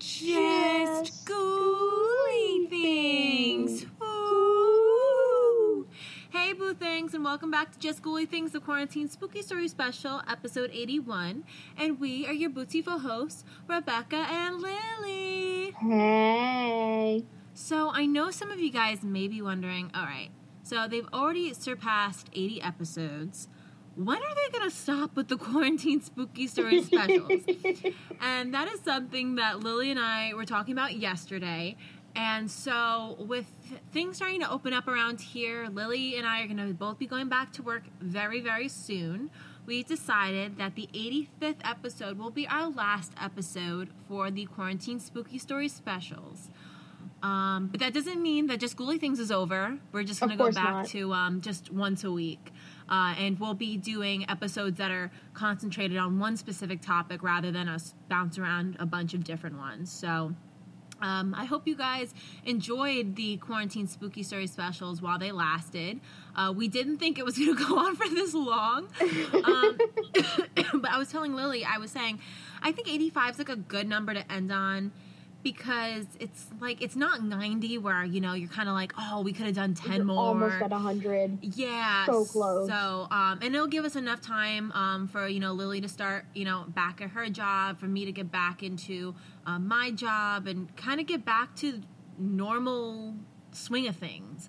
Just, Just Ghouly Things. Woo! Hey, Boo Things, and welcome back to Just Ghouly Things, the Quarantine Spooky Story Special, episode 81. And we are your Bootiful hosts, Rebecca and Lily. Hey. So I know some of you guys may be wondering, all right, so they've already surpassed 80 episodes. When are they going to stop with the quarantine spooky story specials? and that is something that Lily and I were talking about yesterday. And so, with things starting to open up around here, Lily and I are going to both be going back to work very, very soon. We decided that the 85th episode will be our last episode for the quarantine spooky story specials. Um, but that doesn't mean that just ghouly things is over. We're just going to go back not. to um, just once a week. Uh, and we'll be doing episodes that are concentrated on one specific topic rather than us bounce around a bunch of different ones. So um, I hope you guys enjoyed the quarantine spooky story specials while they lasted. Uh, we didn't think it was going to go on for this long. Um, but I was telling Lily, I was saying, I think 85 is like a good number to end on because it's like, it's not 90 where, you know, you're kind of like, oh, we could have done 10 You're more. Almost at 100. Yeah, So close. So, um, and it'll give us enough time um, for you know Lily to start you know back at her job, for me to get back into um, my job, and kind of get back to normal swing of things.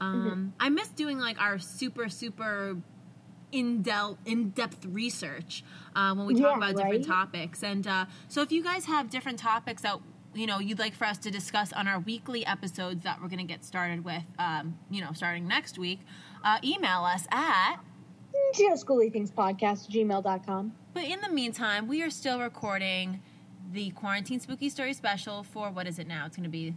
Um, Mm-hmm. I miss doing like our super super in depth in depth research uh, when we talk Yeah, about different right? topics. And uh, so, if you guys have different topics that you know you'd like for us to discuss on our weekly episodes that we're going to get started with, um, you know, starting next week, uh, email us at. Podcast, gmail.com. But in the meantime, we are still recording the quarantine spooky story special for what is it now? It's going to be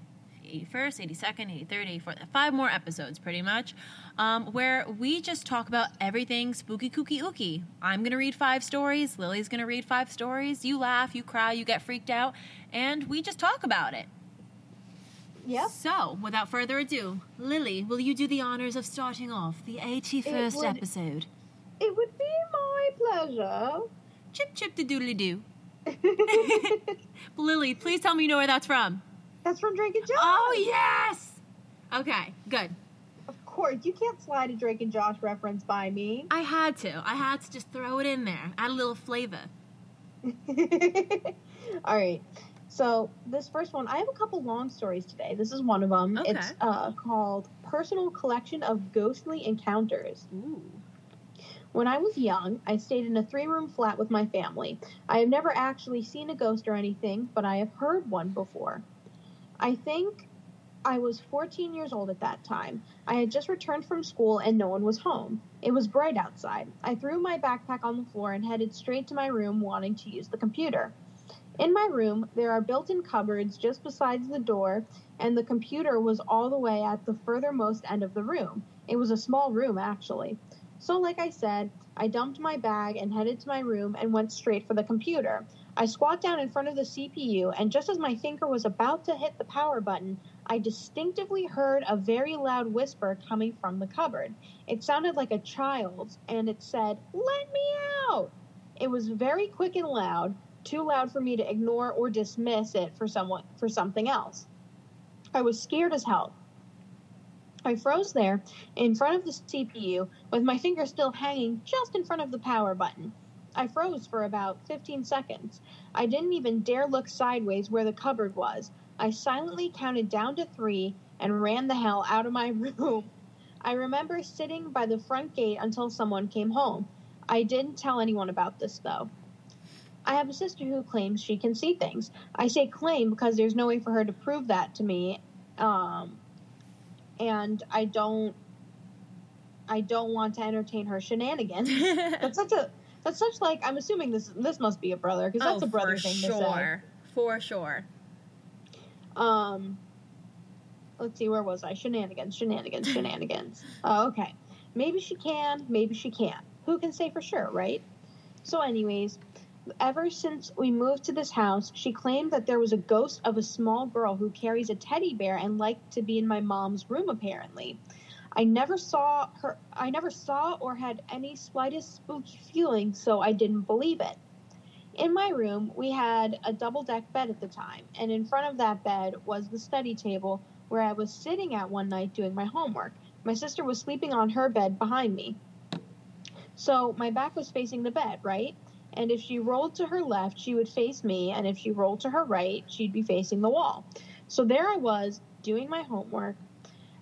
81st, 82nd, 83rd, 84th, five more episodes pretty much, um, where we just talk about everything spooky, kooky, ooky. I'm going to read five stories. Lily's going to read five stories. You laugh, you cry, you get freaked out, and we just talk about it. Yep. So, without further ado, Lily, will you do the honors of starting off the 81st would- episode? It would be my pleasure. Chip, chip, the doodly doo. Lily, please tell me you know where that's from. That's from Drake and Josh. Oh, yes! Okay, good. Of course, you can't slide a Drake and Josh reference by me. I had to. I had to just throw it in there, add a little flavor. All right. So this first one, I have a couple long stories today. This is one of them. Okay. It's uh, called "Personal Collection of Ghostly Encounters." Ooh. When I was young, I stayed in a three-room flat with my family. I have never actually seen a ghost or anything, but I have heard one before. I think I was 14 years old at that time. I had just returned from school and no one was home. It was bright outside. I threw my backpack on the floor and headed straight to my room wanting to use the computer. In my room, there are built in cupboards just beside the door, and the computer was all the way at the furthermost end of the room. It was a small room, actually. So, like I said, I dumped my bag and headed to my room and went straight for the computer. I squat down in front of the CPU, and just as my finger was about to hit the power button, I distinctively heard a very loud whisper coming from the cupboard. It sounded like a child's, and it said, Let me out! It was very quick and loud, too loud for me to ignore or dismiss it for someone for something else. I was scared as hell. I froze there in front of the CPU with my finger still hanging just in front of the power button. I froze for about 15 seconds. I didn't even dare look sideways where the cupboard was. I silently counted down to three and ran the hell out of my room. I remember sitting by the front gate until someone came home. I didn't tell anyone about this though. I have a sister who claims she can see things. I say claim because there's no way for her to prove that to me. Um, and I don't I don't want to entertain her shenanigans. that's such a that's such like I'm assuming this this must be a brother because that's oh, a brother for thing sure. to For sure. say. Um, let's see, where was I? Shenanigans, shenanigans, shenanigans. Oh, okay. Maybe she can, maybe she can't. Who can say for sure, right? So, anyways, ever since we moved to this house, she claimed that there was a ghost of a small girl who carries a teddy bear and liked to be in my mom's room, apparently. I never saw her I never saw or had any slightest spooky feeling, so I didn't believe it. In my room, we had a double deck bed at the time, and in front of that bed was the study table where I was sitting at one night doing my homework. My sister was sleeping on her bed behind me. So my back was facing the bed, right? And if she rolled to her left, she would face me, and if she rolled to her right, she'd be facing the wall. So there I was, doing my homework.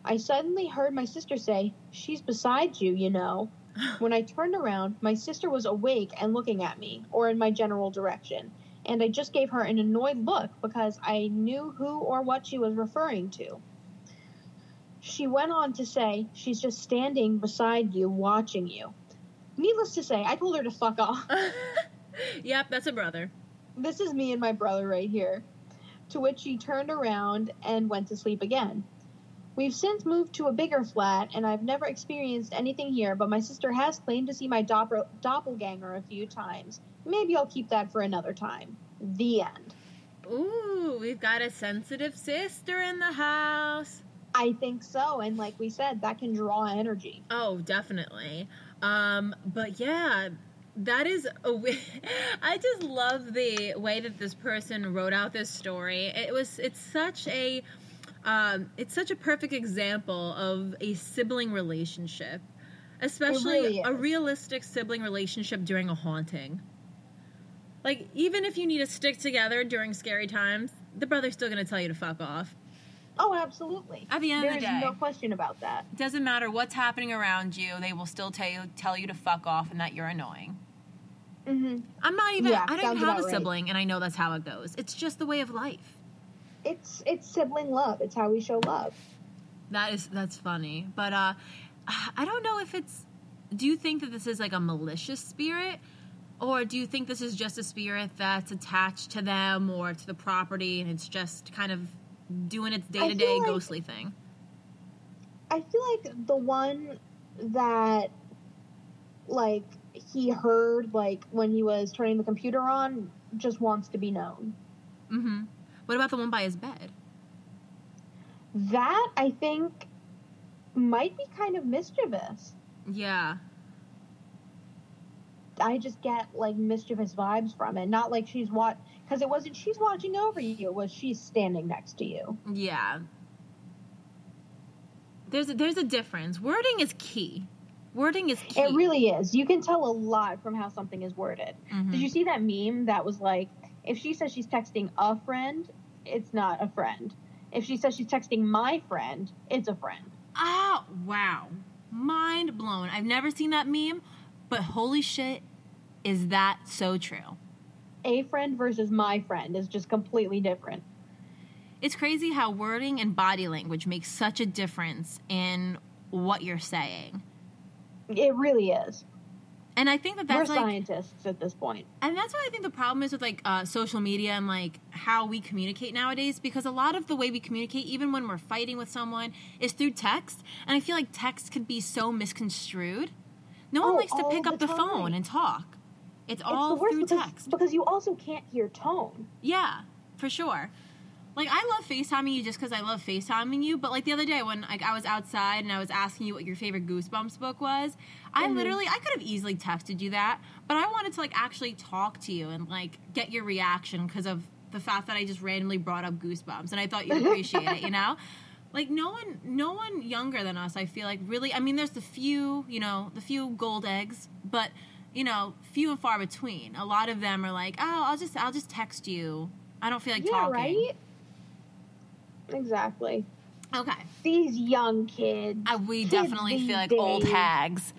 I suddenly heard my sister say, She's beside you, you know. When I turned around, my sister was awake and looking at me, or in my general direction, and I just gave her an annoyed look because I knew who or what she was referring to. She went on to say, She's just standing beside you, watching you. Needless to say, I told her to fuck off. yep, that's a brother. This is me and my brother right here. To which she turned around and went to sleep again. We've since moved to a bigger flat, and I've never experienced anything here, but my sister has claimed to see my doppel- doppelganger a few times. Maybe I'll keep that for another time. The end. Ooh, we've got a sensitive sister in the house. I think so, and like we said, that can draw energy. Oh, definitely. Um, but yeah, that is a w- I just love the way that this person wrote out this story. It was it's such a um, it's such a perfect example of a sibling relationship, especially really a realistic sibling relationship during a haunting. Like even if you need to stick together during scary times, the brother's still gonna tell you to fuck off. Oh, absolutely. At the end of There's the day. no question about that. It Doesn't matter what's happening around you, they will still tell you tell you to fuck off and that you're annoying. hmm I'm not even Yeah, I don't have a about right. sibling and I know that's how it goes. It's just the way of life. It's it's sibling love. It's how we show love. That is that's funny. But uh I don't know if it's do you think that this is like a malicious spirit or do you think this is just a spirit that's attached to them or to the property and it's just kind of doing its day-to-day feel like- ghostly thing? I feel like the one that like he heard like when he was turning the computer on just wants to be known. Mhm. What about the one by his bed? That I think might be kind of mischievous. Yeah. I just get like mischievous vibes from it. Not like she's what because it wasn't she's watching over you. It was she's standing next to you. Yeah. There's a, there's a difference. Wording is key. Wording is key. It really is. You can tell a lot from how something is worded. Mhm. Did you see that meme that was like, if she says she's texting a friend, it's not a friend. If she says she's texting my friend, it's a friend. Ah, wow. Mind blown. I've never seen that meme, but holy shit, is that so true? A friend versus my friend is just completely different. It's crazy how wording and body language makes such a difference in what you're saying. It really is. And I think that We're that's like scientists at this point. And that's what I think the problem is with like uh, social media and like how we communicate nowadays. Because a lot of the way we communicate, even when we're fighting with someone, is through text. And I feel like text could be so misconstrued. No one Oh, likes to pick the up the time. phone and talk. It's all it's the worst through because, text. because you also can't hear tone. Yeah, for sure. Like I love FaceTiming you just because I love FaceTiming you. But like the other day when like I was outside and I was asking you what your favorite Goosebumps book was, I Mhm. literally I could have easily texted you that, but I wanted to like actually talk to you and like get your reaction because of the fact that I just randomly brought up Goosebumps and I thought you'd appreciate it. You know. Like no one, no one younger than us. I feel like really. I mean, there's the few, you know, the few gold eggs, but you know, few and far between. A lot of them are like, oh, I'll just, I'll just text you. I don't feel like yeah, talking. right? Exactly. Okay. These young kids. Uh, we Kids definitely feel like old hags.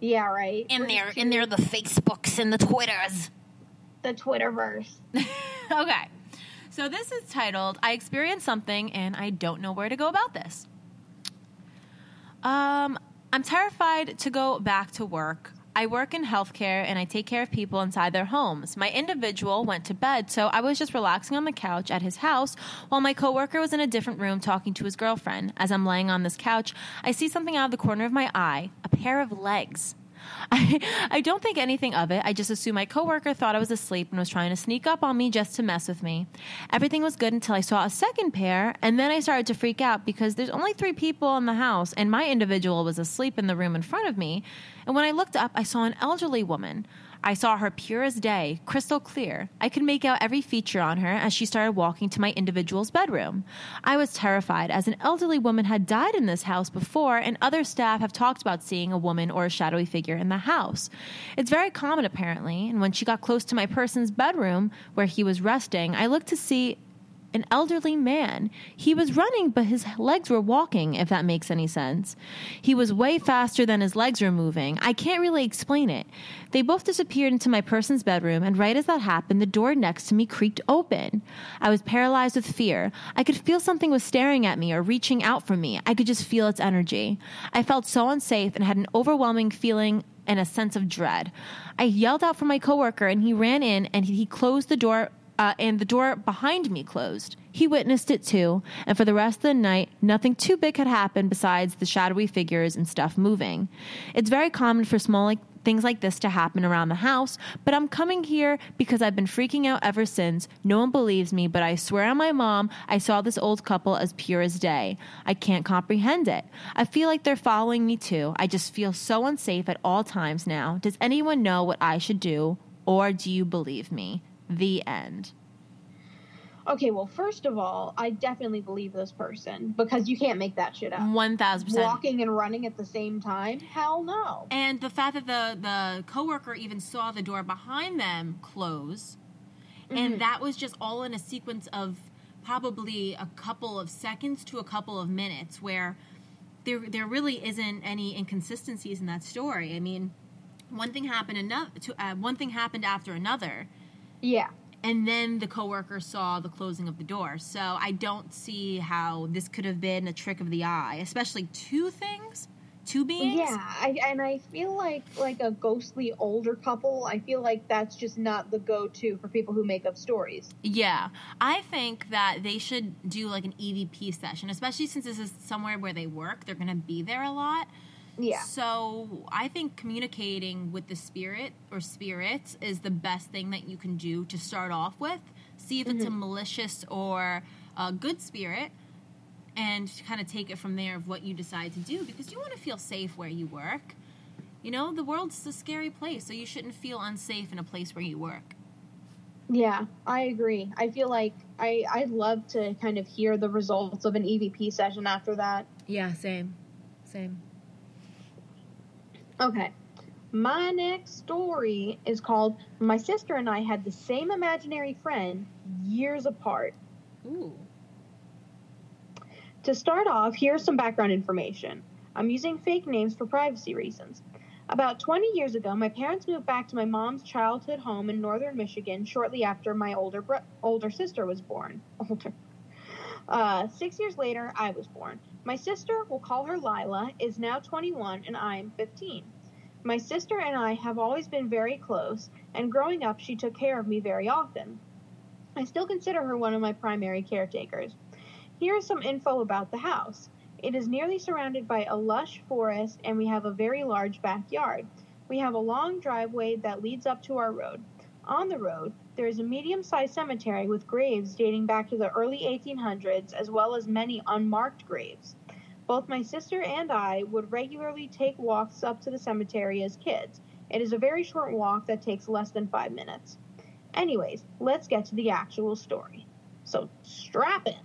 Yeah, right. In We're there, in there, the Facebooks and the Twitters. the Twitterverse. okay. So this is titled I experienced something and I don't know where to go about this. Um, I'm terrified to go back to work. I work in healthcare and I take care of people inside their homes. My individual went to bed, so I was just relaxing on the couch at his house while my coworker was in a different room talking to his girlfriend. As I'm laying on this couch, I see something out of the corner of my eye, a pair of legs. I, I don't think anything of it. I just assume my coworker thought I was asleep and was trying to sneak up on me just to mess with me. Everything was good until I saw a second pair, and then I started to freak out because there's only three people in the house, and my individual was asleep in the room in front of me. And when I looked up, I saw an elderly woman. I saw her pure as day, crystal clear. I could make out every feature on her as she started walking to my individual's bedroom. I was terrified, as an elderly woman had died in this house before, and other staff have talked about seeing a woman or a shadowy figure in the house. It's very common, apparently, and when she got close to my person's bedroom, where he was resting, I looked to see an elderly man. He was running, but his legs were walking, if that makes any sense. He was way faster than his legs were moving. I can't really explain it. They both disappeared into my person's bedroom, and right as that happened, the door next to me creaked open. I was paralyzed with fear. I could feel something was staring at me or reaching out for me. I could just feel its energy. I felt so unsafe and had an overwhelming feeling and a sense of dread. I yelled out for my coworker, and he ran in and he closed the door uh, and the door behind me closed. He witnessed it too, and for the rest of the night, nothing too big had happened besides the shadowy figures and stuff moving. It's very common for small like, things like this to happen around the house, but I'm coming here because I've been freaking out ever since. No one believes me, but I swear on my mom, I saw this old couple as pure as day. I can't comprehend it. I feel like they're following me too. I just feel so unsafe at all times now. Does anyone know what I should do, or do you believe me? The end. Okay, well, first of all, I definitely believe this person because you can't make that shit up. One thousand percent. Walking and running at the same time? Hell no. And the fact that the the coworker even saw the door behind them close, mm-hmm. and that was just all in a sequence of probably a couple of seconds to a couple of minutes, where there there really isn't any inconsistencies in that story. I mean, one thing happened another. To, uh, one thing happened after another. Yeah and then the coworker saw the closing of the door. So I don't see how this could have been a trick of the eye, especially two things, two beings. Yeah, I, and I feel like like a ghostly older couple. I feel like that's just not the go-to for people who make up stories. Yeah, I think that they should do like an EVP session, especially since this is somewhere where they work. They're going to be there a lot. Yeah. So I think communicating with the spirit or spirits is the best thing that you can do to start off with. See if mm-hmm. it's a mm-hmm. malicious or a good spirit and kind of take it from there of what you decide to do because you want to feel safe where you work. You know, the world's a scary place, so you shouldn't feel unsafe in a place where you work. Yeah, I agree. I feel like I I'd love to kind of hear the results of an EVP session after that. Yeah, same. Same. Okay. My next story is called My Sister and I Had the Same Imaginary Friend Years Apart. Ooh. To start off, here's some background information. I'm using fake names for privacy reasons. About 20 years ago, my parents moved back to my mom's childhood home in northern Michigan shortly after my older bro- older sister was born. Older. Uh, six years later, I was born. My sister, we'll call her Lila, is now 21 and I'm 15. My sister and I have always been very close, and growing up, she took care of me very often. I still consider her one of my primary caretakers. Here is some info about the house. It is nearly surrounded by a lush forest, and we have a very large backyard. We have a long driveway that leads up to our road. On the road, there is a medium sized cemetery with graves dating back to the early 1800s, as well as many unmarked graves. Both my sister and I would regularly take walks up to the cemetery as kids. It is a very short walk that takes less than five minutes. Anyways, let's get to the actual story. So, strap in.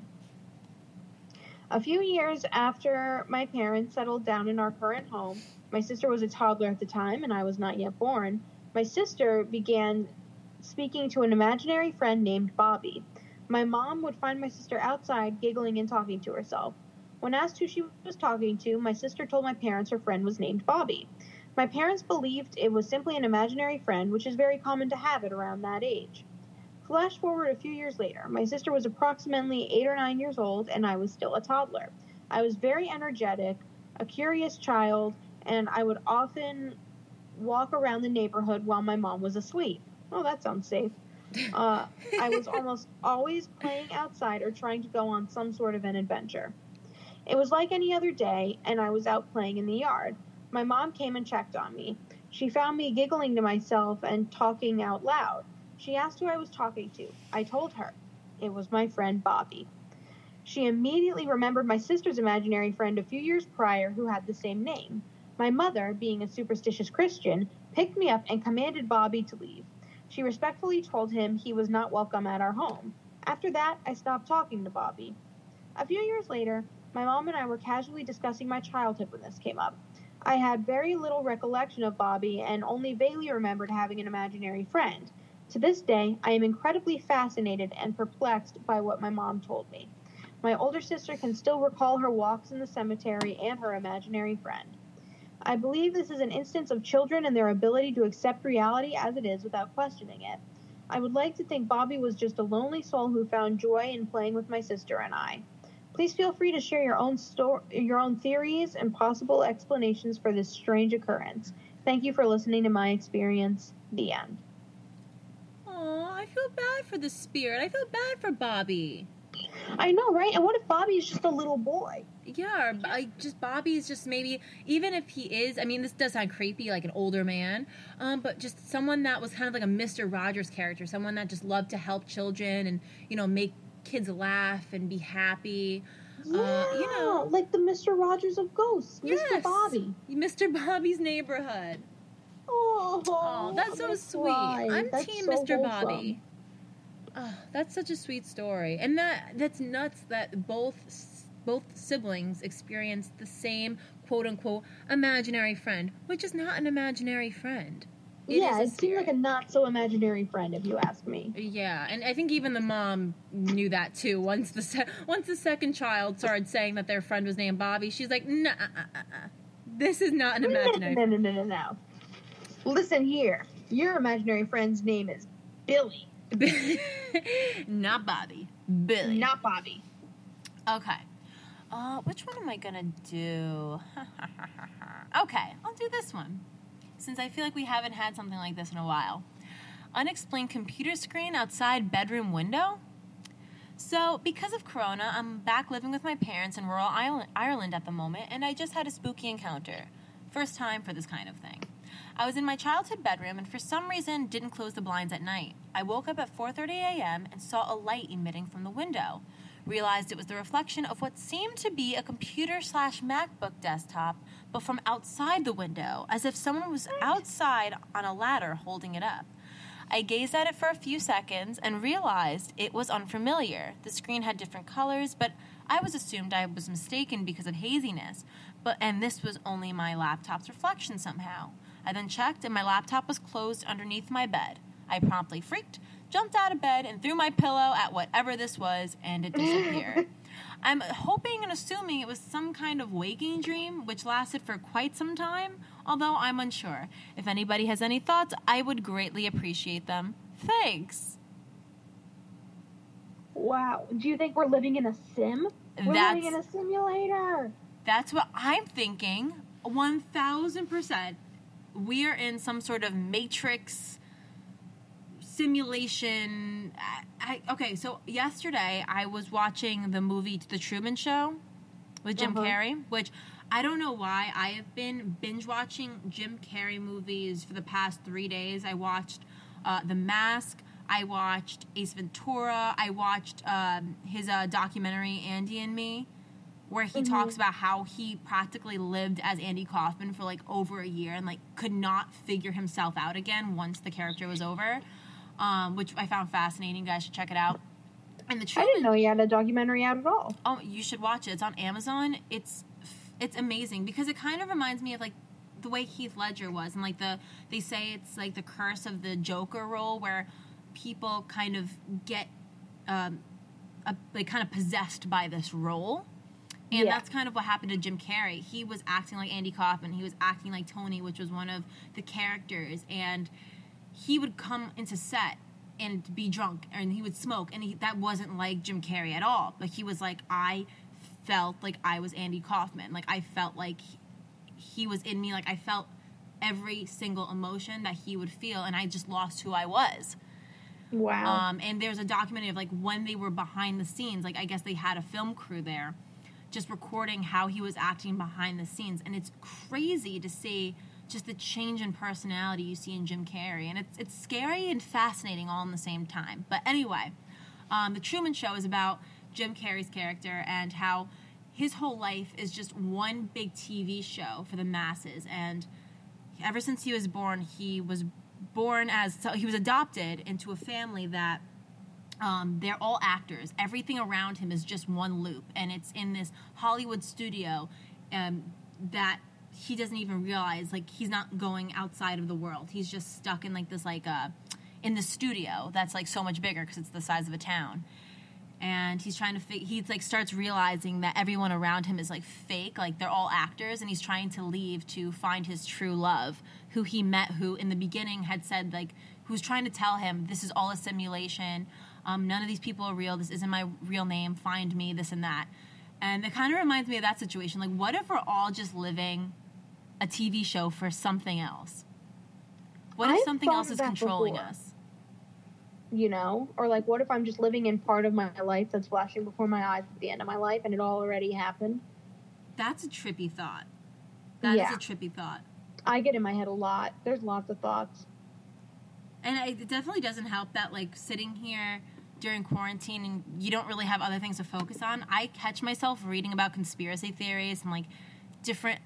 A few years after my parents settled down in our current home, my sister was a toddler at the time and I was not yet born. My sister began speaking to an imaginary friend named Bobby. My mom would find my sister outside giggling and talking to herself. When asked who she was talking to, my sister told my parents her friend was named Bobby. My parents believed it was simply an imaginary friend, which is very common to have at around that age. Flash forward a few years later. My sister was approximately eight or nine years old, and I was still a toddler. I was very energetic, a curious child, and I would often walk around the neighborhood while my mom was asleep. Oh, that sounds safe. Uh, I was almost always playing outside or trying to go on some sort of an adventure. It was like any other day, and I was out playing in the yard. My mom came and checked on me. She found me giggling to myself and talking out loud. She asked who I was talking to. I told her. It was my friend Bobby. She immediately remembered my sister's imaginary friend a few years prior who had the same name. My mother, being a superstitious Christian, picked me up and commanded Bobby to leave. She respectfully told him he was not welcome at our home. After that, I stopped talking to Bobby. A few years later, my mom and I were casually discussing my childhood when this came up. I had very little recollection of Bobby and only vaguely remembered having an imaginary friend. To this day, I am incredibly fascinated and perplexed by what my mom told me. My older sister can still recall her walks in the cemetery and her imaginary friend. I believe this is an instance of children and their ability to accept reality as it is without questioning it. I would like to think Bobby was just a lonely soul who found joy in playing with my sister and I. Please feel free to share your own sto- your own theories and possible explanations for this strange occurrence. Thank you for listening to my experience. The end. Aw, I feel bad for the spirit. I feel bad for Bobby. I know, right? And what if Bobby is just a little boy? Yeah, I just Bobby is just maybe even if he is. I mean, this does sound creepy, like an older man, um, but just someone that was kind of like a Mister Rogers character, someone that just loved to help children and you know make kids laugh and be happy. Yeah, Uh, you know, like the Mr. Rogers of Ghosts, Yes. Mr. Bobby. Mr. Bobby's neighborhood. Oh, Oh, that's so sweet. cry. I'm That's team so Mr. wholesome. Bobby. Oh, that's such a sweet story, and that that's nuts that both both siblings experienced the same quote unquote imaginary friend, which is not an imaginary friend. It yeah, it seemed like a not so imaginary friend, if you ask me. Yeah, and I think even the mom knew that too. Once the se- once the second child started saying that their friend was named Bobby, she's like, "Nah, uh, uh, uh. this is not an imaginary." No, no, no, no, no. Listen here. Your imaginary friend's name is Billy, not Bobby, Billy. not Bobby. Okay. Uh, which one am I gonna do? okay, I'll do this one. Since I feel like we haven't had something like this in a while. Unexplained computer screen outside bedroom window? So, because of Corona, I'm back living with my parents in rural Ireland- at the moment, and I just had a spooky encounter. First time for this kind of thing. I was in my childhood bedroom and for some reason didn't close the blinds at night. I woke up at 4:30 a.m. and saw a light emitting from the window. Realized it was the reflection of what seemed to be a computer slash MacBook desktop, but from outside the window, as if someone was outside on a ladder holding it up. I gazed at it for a few seconds and realized it was unfamiliar. The screen had different colors, but I was assumed I was mistaken because of haziness. But and this was only my laptop's reflection somehow. I then checked and my laptop was closed underneath my bed. I promptly freaked, jumped out of bed and threw my pillow at whatever this was and it disappeared. I'm hoping and assuming it was some kind of waking dream, which lasted for quite some time, although I'm unsure. If anybody has any thoughts, I would greatly appreciate them. Thanks. Wow. Do you think we're living in a sim? We're That's living in a simulator. that's what I'm thinking. 1000%. We are in some sort of matrix simulation. I, I, okay, so yesterday I was watching the movie The Truman Show with Jim Uh-huh. Carrey, which I don't know why I have been binge watching Jim Carrey movies for the past three days. I watched uh, The Mask. I watched Ace Ventura. I watched um, his uh, documentary Andy and Me, where he Mhm. talks about how he practically lived as Andy Kaufman for like over a year and like could not figure himself out again once the character was over, um, which I found fascinating. You guys should check it out. And the I didn't know you had a documentary out at all. Oh, you should watch it. It's on Amazon. It's it's amazing because it kind of reminds me of like the way Heath Ledger was, and like the they say it's like the curse of the Joker role, where people kind of get um, a, like kind of possessed by this role. And Yeah. that's kind of what happened to Jim Carrey. He was acting like Andy Kaufman. He was acting like Tony, which was one of the characters. And he would come into set and be drunk and he would smoke. And he, that wasn't like Jim Carrey at all. But he was like I felt like I was Andy Kaufman. Like I felt like he, he was in me. Like I felt every single emotion that he would feel. And I just lost who I was. Wow. um, and there's a documentary of like when they were behind the scenes. Like I guess they had a film crew there just recording how he was acting behind the scenes. And it's crazy to see just the change in personality you see in Jim Carrey, and it's it's scary and fascinating all in the same time. But anyway, um, the Truman Show is about Jim Carrey's character and how his whole life is just one big TV show for the masses. And ever since he was born, he was born as so he was adopted into a family that um, they're all actors. Everything around him is just one loop, and it's in this Hollywood studio um, that he doesn't even realize. Like he's not going outside of the world. He's just stuck in like this like uh, in the studio that's like so much bigger because it's the size of a town. And he's trying to fi- he like starts realizing that everyone around him is like fake, like they're all actors, and he's trying to leave to find his true love, who he met, who in the beginning had said like who's trying to tell him this is all a simulation um, none of these people are real. This isn't my real name. Find me, this and that. And it kind of reminds me of that situation. Like, what if we're all just living a TV show for something else? What if I've something else is controlling before. us? You know, or like, what if I'm just living in part of my life that's flashing before my eyes at the end of my life, and it all already happened? That's a trippy thought. That is Yeah. a trippy thought. I get in my head a lot. There's lots of thoughts. And I- it definitely doesn't help that, like, sitting here during quarantine and you don't really have other things to focus on. I catch myself reading about conspiracy theories and, like, different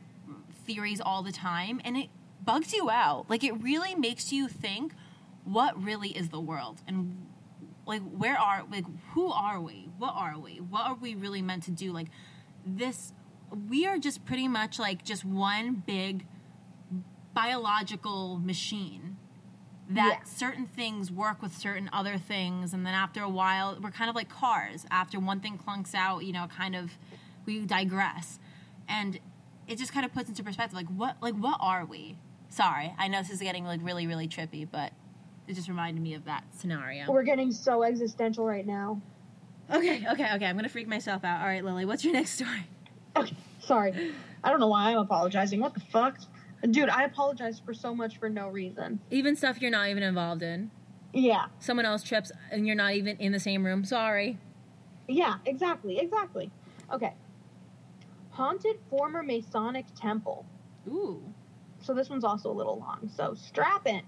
theories all the time, and it bugs you out. Like, it really makes you think what really is the world? And like where are like who are we? What are we? What are we really meant to do? Like this we are just pretty much like just one big biological machine that Yeah. certain things work with certain other things and then after a while we're kind of like cars. After one thing clunks out you know kind of we digress. And it just kind of puts into perspective like what like what are we sorry i know this is getting like really really trippy but it just reminded me of that scenario We're getting so existential right now. okay okay okay i'm gonna freak myself out all right lily what's your next story Okay, sorry. I don't know why I'm apologizing. What the fuck? Dude, I apologize for so much for no reason. even stuff you're not even involved in Yeah. someone else trips and you're not even in the same room sorry Yeah, exactly, exactly. Okay. Haunted former Masonic temple. ooh So this one's also a little long, so strap in.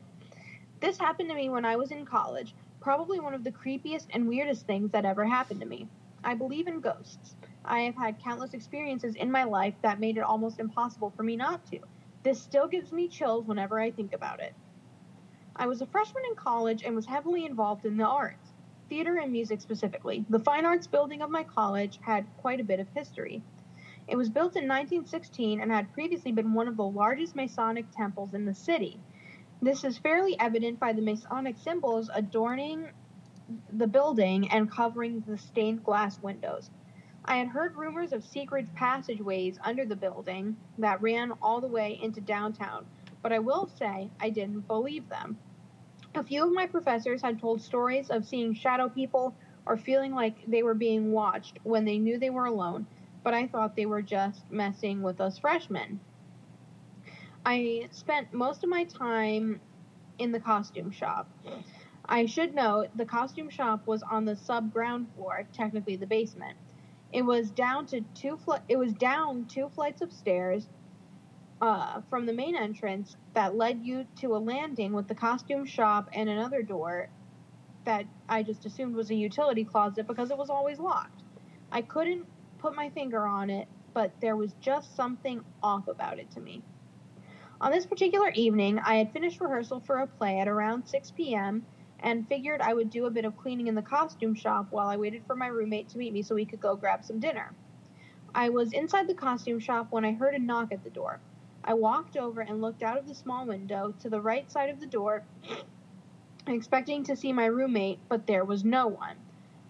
This happened to me when I was in college. Probably one of the creepiest and weirdest things that ever happened to me. I believe in ghosts. I have had countless experiences in my life that made it almost impossible for me not to. This still gives me chills whenever I think about it. I was a freshman in college and was heavily involved in the arts, theater and music specifically. The fine arts building of my college had quite a bit of history. It was built in 1916 and had previously been one of the largest Masonic temples in the city. This is fairly evident by the Masonic symbols adorning the building and covering the stained glass windows. I had heard rumors of secret passageways under the building that ran all the way into downtown, but I will say I didn't believe them. A few of my professors had told stories of seeing shadow people or feeling like they were being watched when they knew they were alone, but I thought they were just messing with us freshmen. I spent most of my time in the costume shop. I should note the costume shop was on the sub ground floor, technically the basement. It was down to two fl- it was down two flights of stairs uh, from the main entrance that led you to a landing with the costume shop and another door that I just assumed was a utility closet because it was always locked. I couldn't put my finger on it, but there was just something off about it to me. On this particular evening, I had finished rehearsal for a play at around 6 p.m. and figured I would do a bit of cleaning in the costume shop while I waited for my roommate to meet me so we could go grab some dinner. I was inside the costume shop when I heard a knock at the door. I walked over and looked out of the small window to the right side of the door, expecting to see my roommate, but there was no one.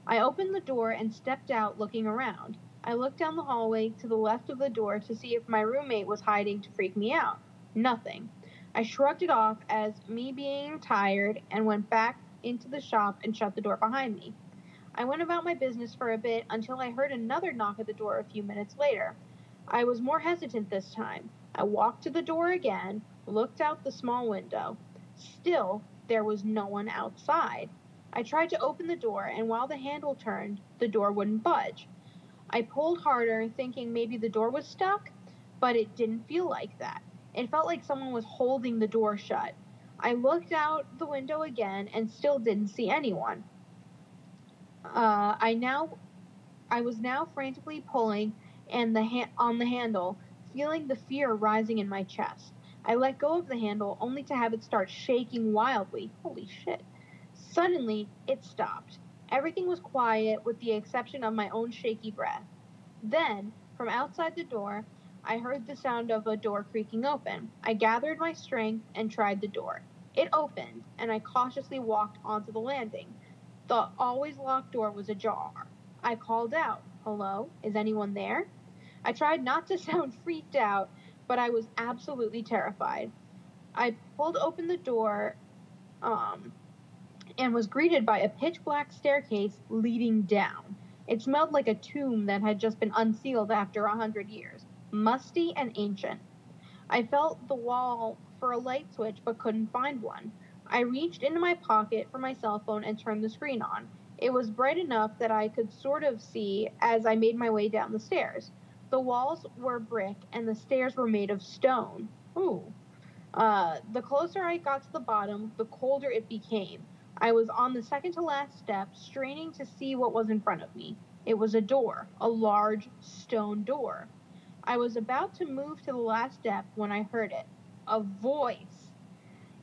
I opened the door and stepped out looking around. I looked down the hallway to the left of the door to see if my roommate was hiding to freak me out. Nothing. I shrugged it off as me being tired and went back into the shop and shut the door behind me. I went about my business for a bit until I heard another knock at the door a few minutes later. I was more hesitant this time. I walked to the door again, looked out the small window. Still, there was no one outside. I tried to open the door, and while the handle turned, the door wouldn't budge. I pulled harder, thinking maybe the door was stuck, but it didn't feel like that. It felt like someone was holding the door shut. I looked out the window again and still didn't see anyone. Uh, I now, I was now frantically pulling and the ha- on the handle, feeling the fear rising in my chest. I let go of the handle only to have it start shaking wildly. Holy shit. Suddenly, it stopped. Everything was quiet with the exception of my own shaky breath. Then, from outside the door, I heard the sound of a door creaking open. I gathered my strength and tried the door. It opened, and I cautiously walked onto the landing. The always locked door was ajar. I called out, Hello? Is anyone there? I tried not to sound freaked out, but I was absolutely terrified. I pulled open the door um, and was greeted by a pitch black staircase leading down. It smelled like a tomb that had just been unsealed after a hundred years, musty and ancient. I felt the wall for a light switch but couldn't find one. I reached into my pocket for my cell phone and turned the screen on. It was bright enough that I could sort of see as I made my way down the stairs. The walls were brick and the stairs were made of stone. Ooh. Uh, the closer I got to the bottom, the colder it became. I was on the second to last step, straining to see what was in front of me. It was a door, a large stone door. I was about to move to the last step when I heard it a voice.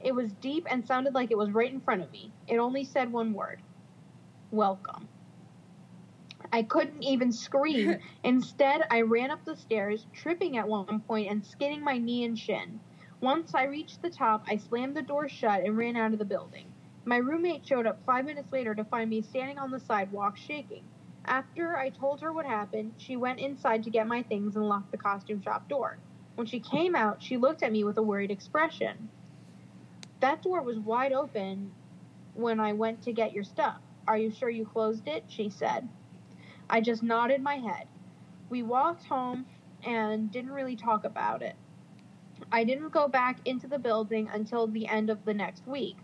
It was deep and sounded like it was right in front of me. It only said one word Welcome. I couldn't even scream. Instead, I ran up the stairs, tripping at one point and skinning my knee and shin. Once I reached the top, I slammed the door shut and ran out of the building. My roommate showed up five minutes later to find me standing on the sidewalk shaking. After I told her what happened, she went inside to get my things and locked the costume shop door. When she came out, she looked at me with a worried expression. That door was wide open when I went to get your stuff. Are you sure you closed it? She said. I just nodded my head. We walked home and didn't really talk about it. I didn't go back into the building until the end of the next week.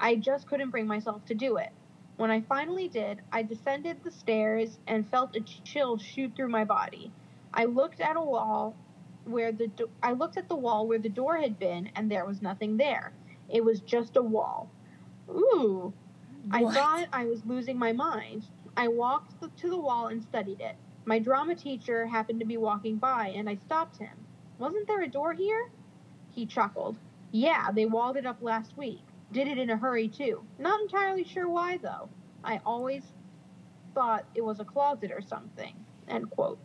I just couldn't bring myself to do it. When I finally did, I descended the stairs and felt a chill shoot through my body. I looked at a wall where the do- I looked at the wall where the door had been and there was nothing there. It was just a wall. Ooh. What? I thought I was losing my mind. I walked to the wall and studied it. My drama teacher happened to be walking by and I stopped him. Wasn't there a door here? He chuckled. Yeah, they walled it up last week. Did it in a hurry, too. Not entirely sure why, though. I always thought it was a closet or something. End quote.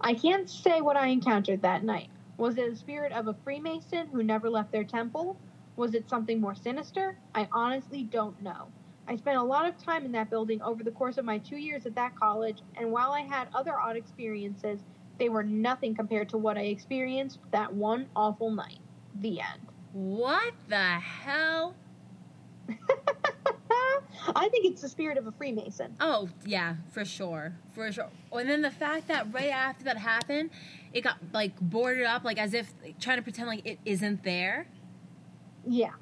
I can't say what I encountered that night. Was it the spirit of a Freemason who never left their temple? Was it something more sinister? I honestly don't know. I spent a lot of time in that building over the course of my two years at that college, and while I had other odd experiences, they were nothing compared to what I experienced that one awful night. The end. What the hell? I think it's the spirit of a Freemason. Oh, yeah, for sure. For sure. Oh, and then the fact that right after that happened, it got like boarded up, like as if like, trying to pretend like it isn't there. Yeah,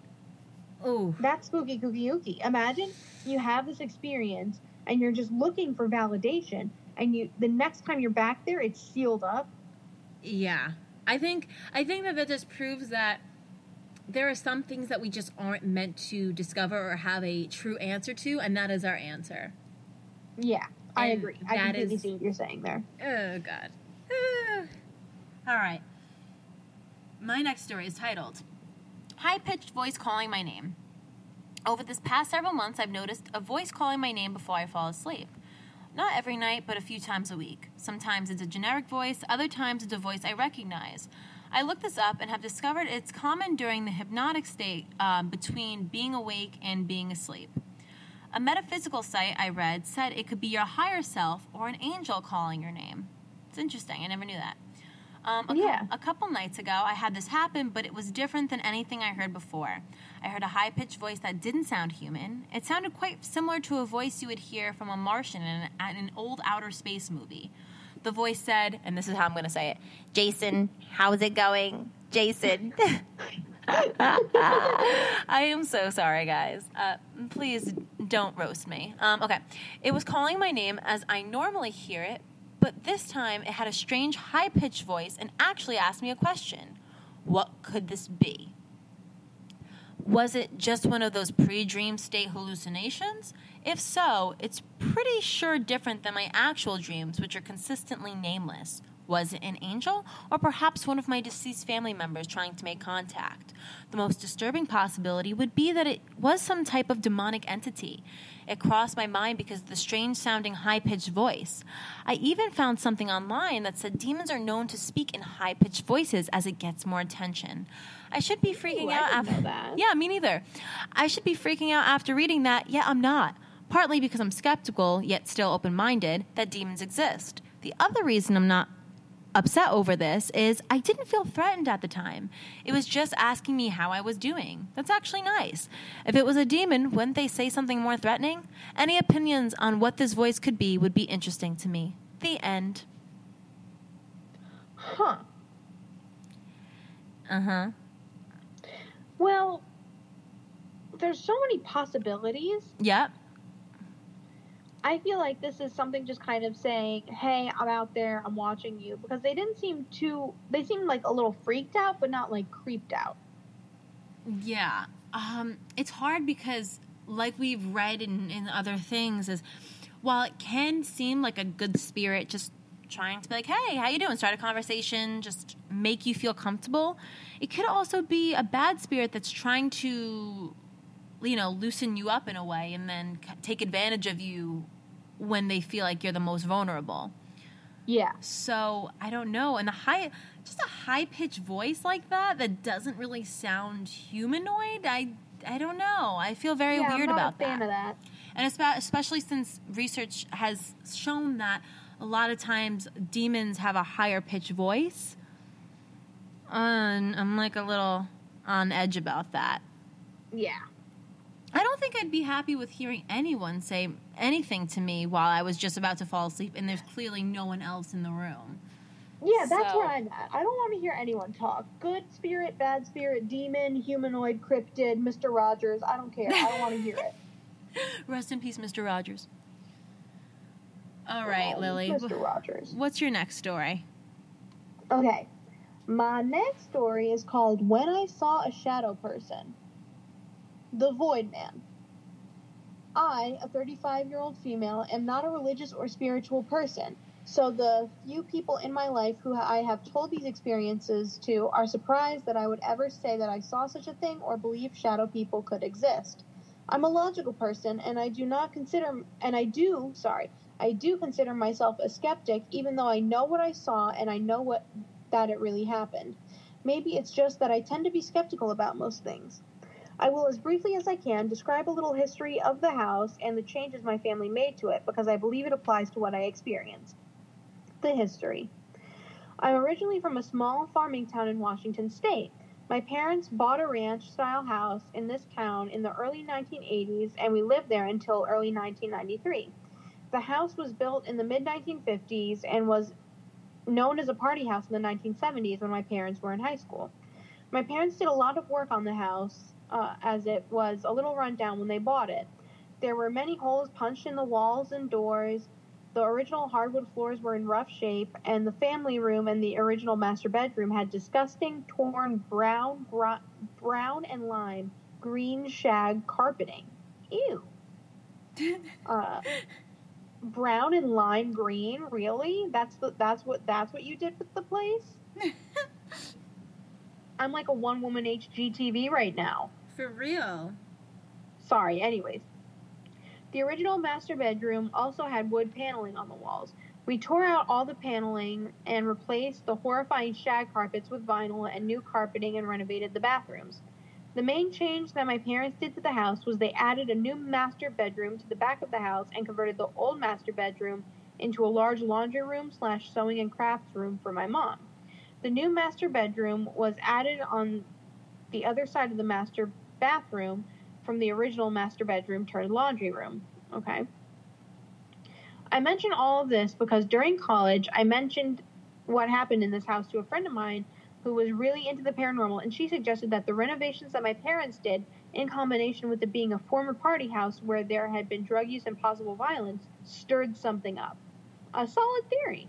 Oh, that's spooky kooky ooky. Imagine you have this experience and you're just looking for validation, and you the next time you're back there, it's sealed up. yeah. I think I think that that just proves that there are some things that we just aren't meant to discover or have a true answer to, and that is our answer. Yeah, I And agree. I that completely is- see what you're saying there. Oh God. Ah. All right. My next story is titled High pitched voice calling my name. Over this past several months, I've noticed a voice calling my name before I fall asleep. Not every night, but a few times a week. Sometimes it's a generic voice, other times it's a voice I recognize. I looked this up and have discovered it's common during the hypnotic state um, between being awake and being asleep. A metaphysical site I read said it could be your higher self or an angel calling your name. It's interesting. I never knew that. Um, a, Yeah. a couple nights ago, I had this happen, but it was different than anything I heard before. I heard a high pitched voice that didn't sound human. It sounded quite similar to a voice you would hear from a Martian in an, in an old outer space movie. The voice said, and this is how I'm going to say it Jason, how's it going? Jason. I am so sorry, guys. Uh, please don't roast me. Um, okay. It was calling my name as I normally hear it, but this time it had a strange high pitched voice and actually asked me a question What could this be? Was it just one of those pre dream state hallucinations? If so, it's pretty sure different than my actual dreams, which are consistently nameless. Was it an angel, or perhaps one of my deceased family members trying to make contact? The most disturbing possibility would be that it was some type of demonic entity. It crossed my mind because of the strange sounding high pitched voice. I even found something online that said demons are known to speak in high pitched voices as it gets more attention. I should be freaking Ooh, out after that. Yeah, me neither. I should be freaking out after reading that, yet I'm not. Partly because I'm skeptical, yet still open minded, that demons exist. The other reason I'm not upset over this is I didn't feel threatened at the time. It was just asking me how I was doing. That's actually nice. If it was a demon, wouldn't they say something more threatening? Any opinions on what this voice could be would be interesting to me. The end. Huh. Uh huh. Well, there's so many possibilities. Yep. I feel like this is something just kind of saying, "Hey, I'm out there. I'm watching you." Because they didn't seem too. They seemed like a little freaked out, but not like creeped out. Yeah. Um, it's hard because, like we've read in, in other things, is while it can seem like a good spirit just trying to be like, hey, how you doing? Start a conversation, just make you feel comfortable. It could also be a bad spirit that's trying to, you know, loosen you up in a way and then take advantage of you when they feel like you're the most vulnerable. Yeah. So I don't know. And the high, just a high pitched voice like that that doesn't really sound humanoid. I I don't know. I feel very yeah, weird I'm not about a fan that. of that. And espe- especially since research has shown that a lot of times demons have a higher pitched voice. And I'm like a little on edge about that. Yeah. I don't think I'd be happy with hearing anyone say anything to me while I was just about to fall asleep and there's clearly no one else in the room. Yeah, that's So- where I'm at. I don't want to hear anyone talk. Good spirit, bad spirit, demon, humanoid, cryptid, Mr. Rogers. I don't care. I don't want to hear it. Rest in peace, Mr. Rogers. All right, Lily. Mr. Rogers. What's your next story? Okay. My next story is called When I Saw a Shadow Person. The Void Man. I, a 35 year old female, am not a religious or spiritual person, so the few people in my life who I have told these experiences to are surprised that I would ever say that I saw such a thing or believe shadow people could exist. I'm a logical person, and I do not consider, and I do, sorry, I do consider myself a skeptic, even though I know what I saw and I know what that it really happened. Maybe it's just that I tend to be skeptical about most things. I will, as briefly as I can, describe a little history of the house and the changes my family made to it because I believe it applies to what I experienced. The history. I'm originally from a small farming town in Washington state. My parents bought a ranch style house in this town in the early 1980s, and we lived there until early 1993. The house was built in the mid 1950s and was known as a party house in the 1970s when my parents were in high school. My parents did a lot of work on the house uh, as it was a little rundown when they bought it. There were many holes punched in the walls and doors. The original hardwood floors were in rough shape, and the family room and the original master bedroom had disgusting, torn brown, brown and lime green shag carpeting. Ew. Uh, brown and lime green, really? That's the, that's what that's what you did with the place? I'm like a one woman HGTV right now. For real. Sorry, anyways. The original master bedroom also had wood paneling on the walls. We tore out all the paneling and replaced the horrifying shag carpets with vinyl and new carpeting and renovated the bathrooms. The main change that my parents did to the house was they added a new master bedroom to the back of the house and converted the old master bedroom into a large laundry room slash sewing and crafts room for my mom. The new master bedroom was added on the other side of the master bathroom from the original master bedroom turned laundry room. Okay. I mention all of this because during college I mentioned what happened in this house to a friend of mine who was really into the paranormal, and she suggested that the renovations that my parents did, in combination with it being a former party house where there had been drug use and possible violence, stirred something up. A solid theory.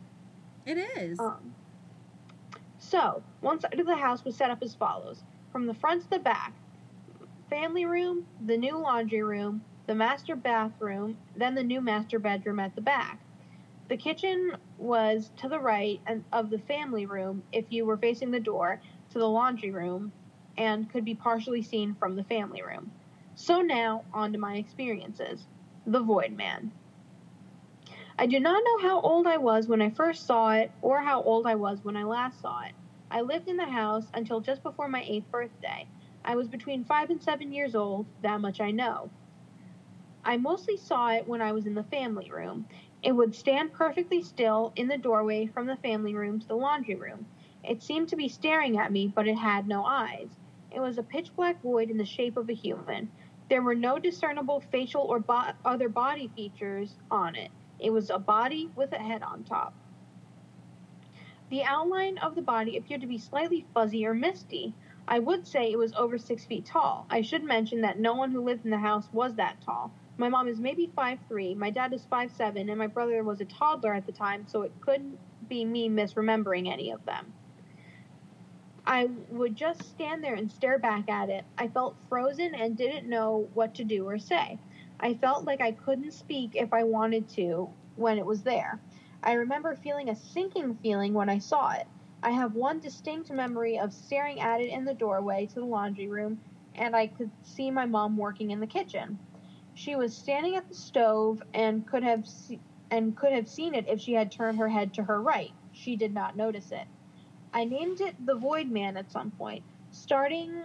It is. Um, so, one side of the house was set up as follows from the front to the back family room, the new laundry room, the master bathroom, then the new master bedroom at the back. The kitchen was to the right of the family room if you were facing the door to the laundry room and could be partially seen from the family room. So now, on to my experiences. The Void Man. I do not know how old I was when I first saw it or how old I was when I last saw it. I lived in the house until just before my eighth birthday. I was between five and seven years old, that much I know. I mostly saw it when I was in the family room. It would stand perfectly still in the doorway from the family room to the laundry room. It seemed to be staring at me, but it had no eyes. It was a pitch black void in the shape of a human. There were no discernible facial or bo- other body features on it. It was a body with a head on top. The outline of the body appeared to be slightly fuzzy or misty. I would say it was over six feet tall. I should mention that no one who lived in the house was that tall. My mom is maybe five three, my dad is five seven, and my brother was a toddler at the time, so it couldn't be me misremembering any of them. I would just stand there and stare back at it. I felt frozen and didn't know what to do or say. I felt like I couldn't speak if I wanted to when it was there. I remember feeling a sinking feeling when I saw it. I have one distinct memory of staring at it in the doorway to the laundry room, and I could see my mom working in the kitchen. She was standing at the stove and could have se- and could have seen it if she had turned her head to her right. She did not notice it. I named it the Void Man at some point. Starting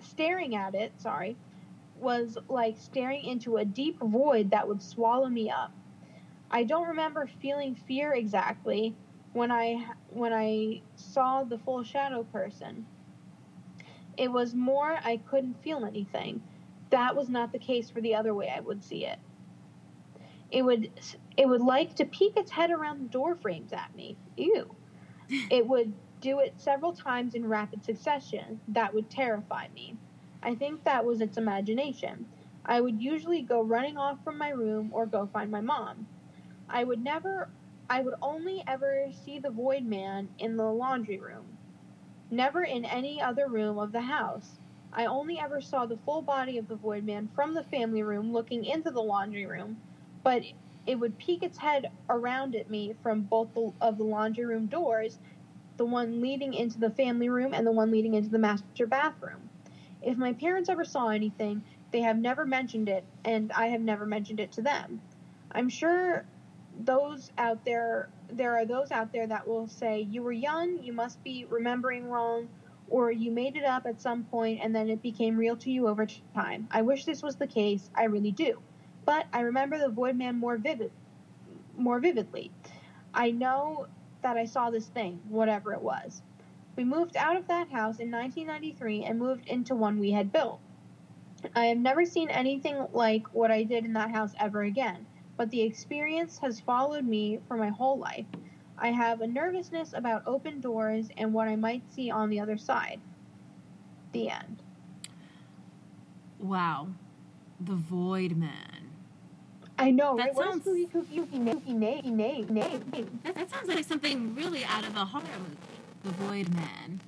staring at it, sorry, was like staring into a deep void that would swallow me up. I don't remember feeling fear exactly when I when I saw the full shadow person. It was more I couldn't feel anything. That was not the case for the other way I would see it. It would it would like to peek its head around the door frames at me. Ew. It would do it several times in rapid succession. That would terrify me. I think that was its imagination. I would usually go running off from my room or go find my mom. I would never, I would only ever see the void man in the laundry room, never in any other room of the house. I only ever saw the full body of the void man from the family room looking into the laundry room, but it would peek its head around at me from both of the laundry room doors, the one leading into the family room and the one leading into the master bathroom. If my parents ever saw anything, they have never mentioned it, and I have never mentioned it to them. I'm sure those out there, there are those out there that will say, You were young, you must be remembering wrong, or you made it up at some point and then it became real to you over time. I wish this was the case, I really do. But I remember the Void Man more vivid, more vividly. I know that I saw this thing, whatever it was. We moved out of that house in 1993 and moved into one we had built. I have never seen anything like what I did in that house ever again, but the experience has followed me for my whole life. I have a nervousness about open doors and what I might see on the other side. The end. Wow. The Void Man. I know, That right? Sounds-. That, that sounds like something really out of a horror movie. The Void Man.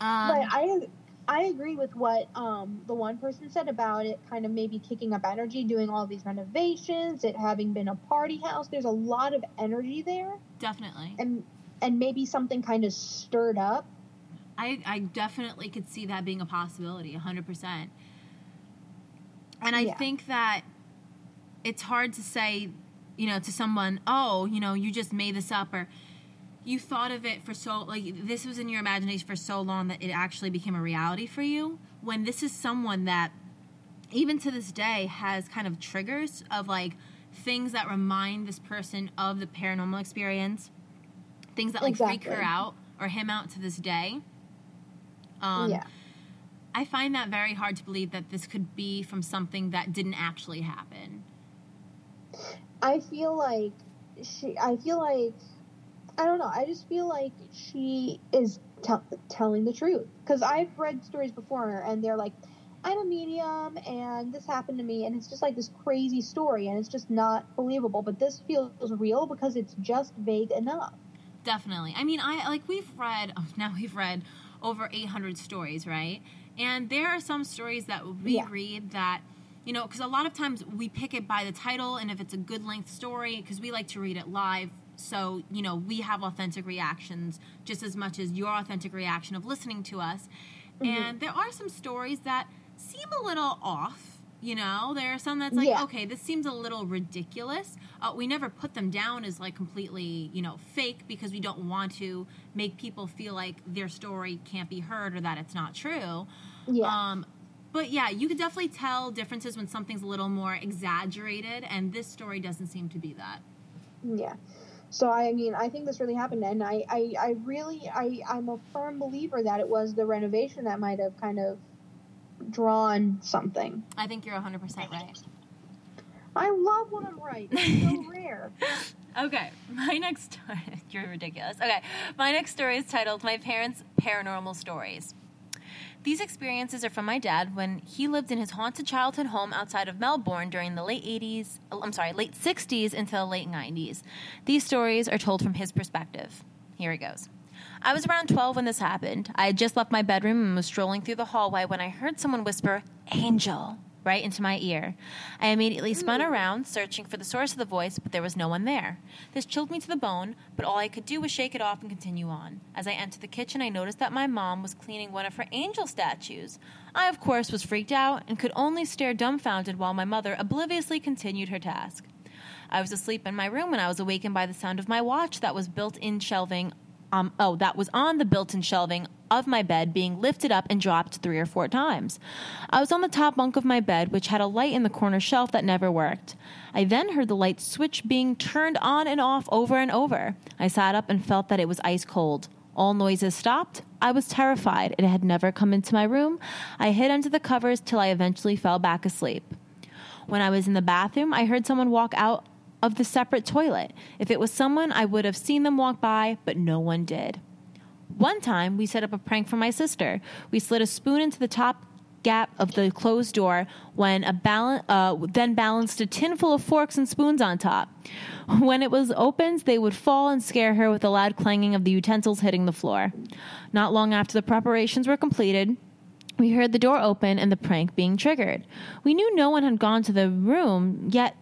Um, but I I agree with what um, the one person said about it kind of maybe kicking up energy, doing all these renovations, it having been a party house. There's a lot of energy there, definitely. and and maybe something kind of stirred up. I, I definitely could see that being a possibility, 100%. And I Yeah. think that it's hard to say, you know, to someone, oh, you know, you just made this up, or you thought of it for so, like, this was in your imagination for so long that it actually became a reality for you. When this is someone that, even to this day, has kind of triggers of like things that remind this person of the paranormal experience, things that like freak her out or him out to this day. Um, yeah, I find that very hard to believe that this could be from something that didn't actually happen. I feel like she. I feel like I don't know. I just feel like she is tell telling the truth because I've read stories before, and they're like, I'm a medium and this happened to me and it's just like this crazy story and it's just not believable. But this feels real because it's just vague enough. Definitely. I mean, I like we've read oh, now we've read over 800 stories, right? And there are some stories that we Yeah. read that you know, because a lot of times we pick it by the title and if it's a good length story, because we like to read it live. So, you know, we have authentic reactions just as much as your authentic reaction of listening to us. And there are some stories that seem a little off. You know, there are some that's like, Yeah. okay, this seems a little ridiculous. Uh, we never put them down as like completely, you know, fake because we don't want to make people feel like their story can't be heard or that it's not true. Yeah. Um, but yeah, you could definitely tell differences when something's a little more exaggerated, and this story doesn't seem to be that. Yeah. So I mean, I think this really happened, and I, I, I really, I, I'm a firm believer that it was the renovation that might have kind of drawn something. I think you're 100% right. I love when I'm right. It's so rare. Okay, my next story. you're ridiculous. Okay, my next story is titled "My Parents' Paranormal Stories." These experiences are from my dad when he lived in his haunted childhood home outside of Melbourne during the late 80s, I'm sorry, late 60s until the late 90s. These stories are told from his perspective. Here it goes. I was around 12 when this happened. I had just left my bedroom and was strolling through the hallway when I heard someone whisper, Angel, right into my ear. I immediately spun hmm. around, searching for the source of the voice, but there was no one there. This chilled me to the bone, but all I could do was shake it off and continue on. As I entered the kitchen, I noticed that my mom was cleaning one of her angel statues. I, of course, was freaked out and could only stare dumbfounded while my mother obliviously continued her task. I was asleep in my room when I was awakened by the sound of my watch that was built in shelving. Um, oh, that was on the built in shelving of my bed being lifted up and dropped three or four times. I was on the top bunk of my bed, which had a light in the corner shelf that never worked. I then heard the light switch being turned on and off over and over. I sat up and felt that it was ice cold. All noises stopped. I was terrified. It had never come into my room. I hid under the covers till I eventually fell back asleep. When I was in the bathroom, I heard someone walk out of the separate toilet. If it was someone, I would have seen them walk by, but no one did. One time, we set up a prank for my sister. We slid a spoon into the top gap of the closed door when a balan- uh, then balanced a tin full of forks and spoons on top. When it was opened, they would fall and scare her with the loud clanging of the utensils hitting the floor. Not long after the preparations were completed, we heard the door open and the prank being triggered. We knew no one had gone to the room yet.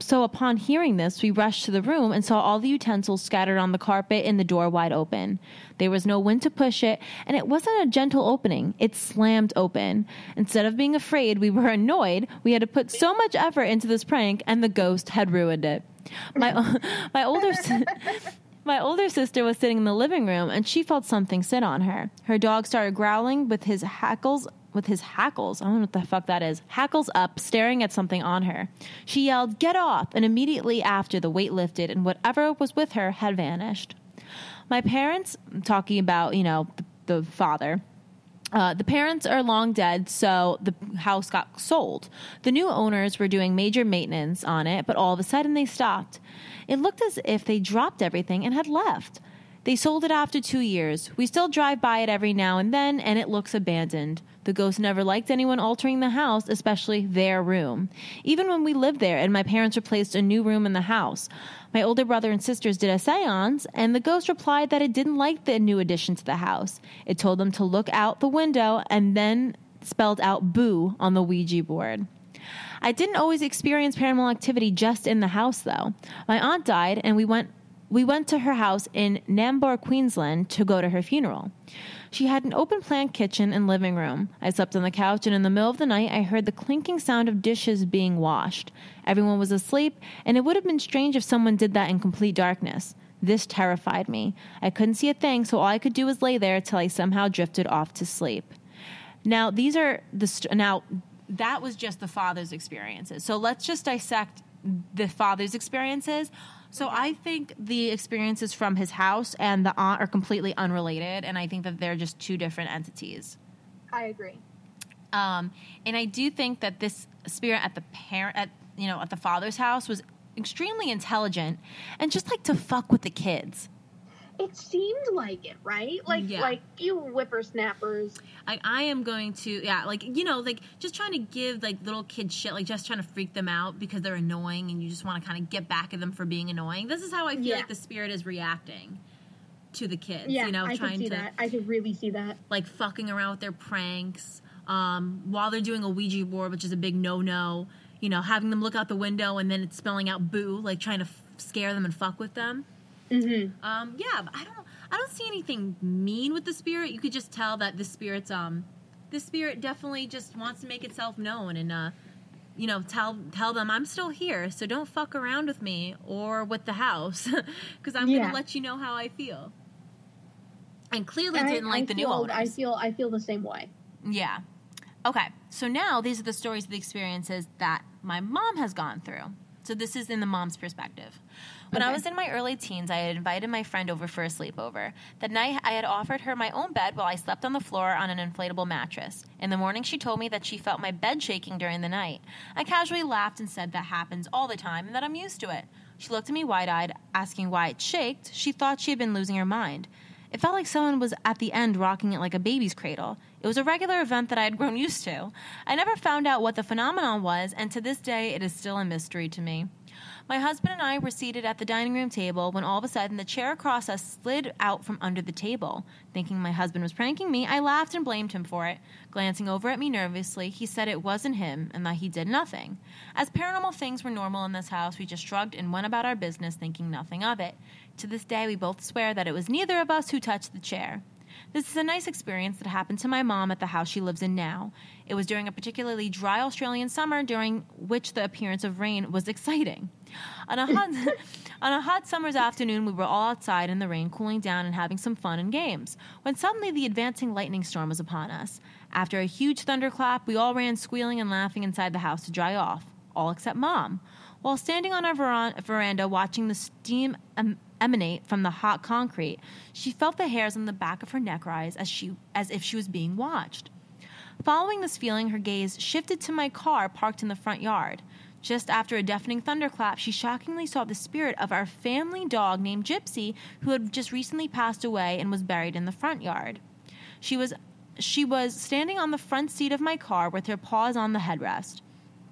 So upon hearing this, we rushed to the room and saw all the utensils scattered on the carpet and the door wide open. There was no wind to push it, and it wasn't a gentle opening. It slammed open. Instead of being afraid, we were annoyed. We had to put so much effort into this prank, and the ghost had ruined it. My my older my older sister was sitting in the living room and she felt something sit on her. Her dog started growling with his hackles with his hackles. I don't know what the fuck that is. Hackles up, staring at something on her. She yelled, "Get off!" and immediately after the weight lifted and whatever was with her had vanished. My parents, talking about, you know, the, the father, uh, the parents are long dead, so the house got sold. The new owners were doing major maintenance on it, but all of a sudden they stopped. It looked as if they dropped everything and had left. They sold it after two years. We still drive by it every now and then, and it looks abandoned. The ghost never liked anyone altering the house, especially their room. Even when we lived there and my parents replaced a new room in the house, my older brother and sisters did a seance, and the ghost replied that it didn't like the new addition to the house. It told them to look out the window and then spelled out boo on the Ouija board. I didn't always experience paranormal activity just in the house, though. My aunt died, and we went we went to her house in Nambour, Queensland to go to her funeral. She had an open plan kitchen and living room. I slept on the couch, and in the middle of the night, I heard the clinking sound of dishes being washed. Everyone was asleep, and it would have been strange if someone did that in complete darkness. This terrified me. I couldn't see a thing, so all I could do was lay there till I somehow drifted off to sleep. Now, these are the st- now that was just the father's experiences. So let's just dissect the father's experiences. So I think the experiences from his house and the aunt are completely unrelated, and I think that they're just two different entities. I agree. Um, and I do think that this spirit at the parent, at you know, at the father's house was extremely intelligent and just like to fuck with the kids. It seemed like it, right? Like Yeah. like you whippersnappers. Like I am going to, yeah, like you know, like just trying to give like little kids shit, like just trying to freak them out because they're annoying, and you just want to kind of get back at them for being annoying. This is how I feel Yeah. like the spirit is reacting to the kids. Yeah, you know, I trying could see to that. I could really see that. like fucking around with their pranks um, while they're doing a Ouija board, which is a big no no. You know, having them look out the window and then it's spelling out boo, like trying to f- scare them and fuck with them. Mm-hmm. Um, yeah, but I don't I don't see anything mean with the spirit. You could just tell that the spirit's um the spirit definitely just wants to make itself known and uh you know tell tell them I'm still here, so don't fuck around with me or with the house because I'm Yeah. gonna let you know how I feel. And clearly didn't like I the feel, new owners. I feel I feel the same way. Yeah. Okay. So now these are the stories of the experiences that my mom has gone through. So this is in the mom's perspective. When I was in my early teens, I had invited my friend over for a sleepover. That night, I had offered her my own bed while I slept on the floor on an inflatable mattress. In the morning, she told me that she felt my bed shaking during the night. I casually laughed and said that happens all the time and that I'm used to it. She looked at me wide eyed, asking why it shaked. She thought she had been losing her mind. It felt like someone was at the end rocking it like a baby's cradle. It was a regular event that I had grown used to. I never found out what the phenomenon was, and to this day, it is still a mystery to me. My husband and I were seated at the dining room table when all of a sudden the chair across us slid out from under the table. Thinking my husband was pranking me, I laughed and blamed him for it. Glancing over at me nervously, he said it wasn't him and that he did nothing. As paranormal things were normal in this house, we just shrugged and went about our business thinking nothing of it. To this day, we both swear that it was neither of us who touched the chair. This is a nice experience that happened to my mom at the house she lives in now. It was during a particularly dry Australian summer during which the appearance of rain was exciting. On a hot on a hot summer's afternoon, we were all outside in the rain, cooling down and having some fun and games. When suddenly the advancing lightning storm was upon us. After a huge thunderclap, we all ran squealing and laughing inside the house to dry off, all except Mom. While standing on our veran- veranda watching the steam em- emanate from the hot concrete, she felt the hairs on the back of her neck rise as she as if she was being watched. Following this feeling, her gaze shifted to my car parked in the front yard. Just after a deafening thunderclap, she shockingly saw the spirit of our family dog named Gypsy, who had just recently passed away and was buried in the front yard. She was she was standing on the front seat of my car with her paws on the headrest.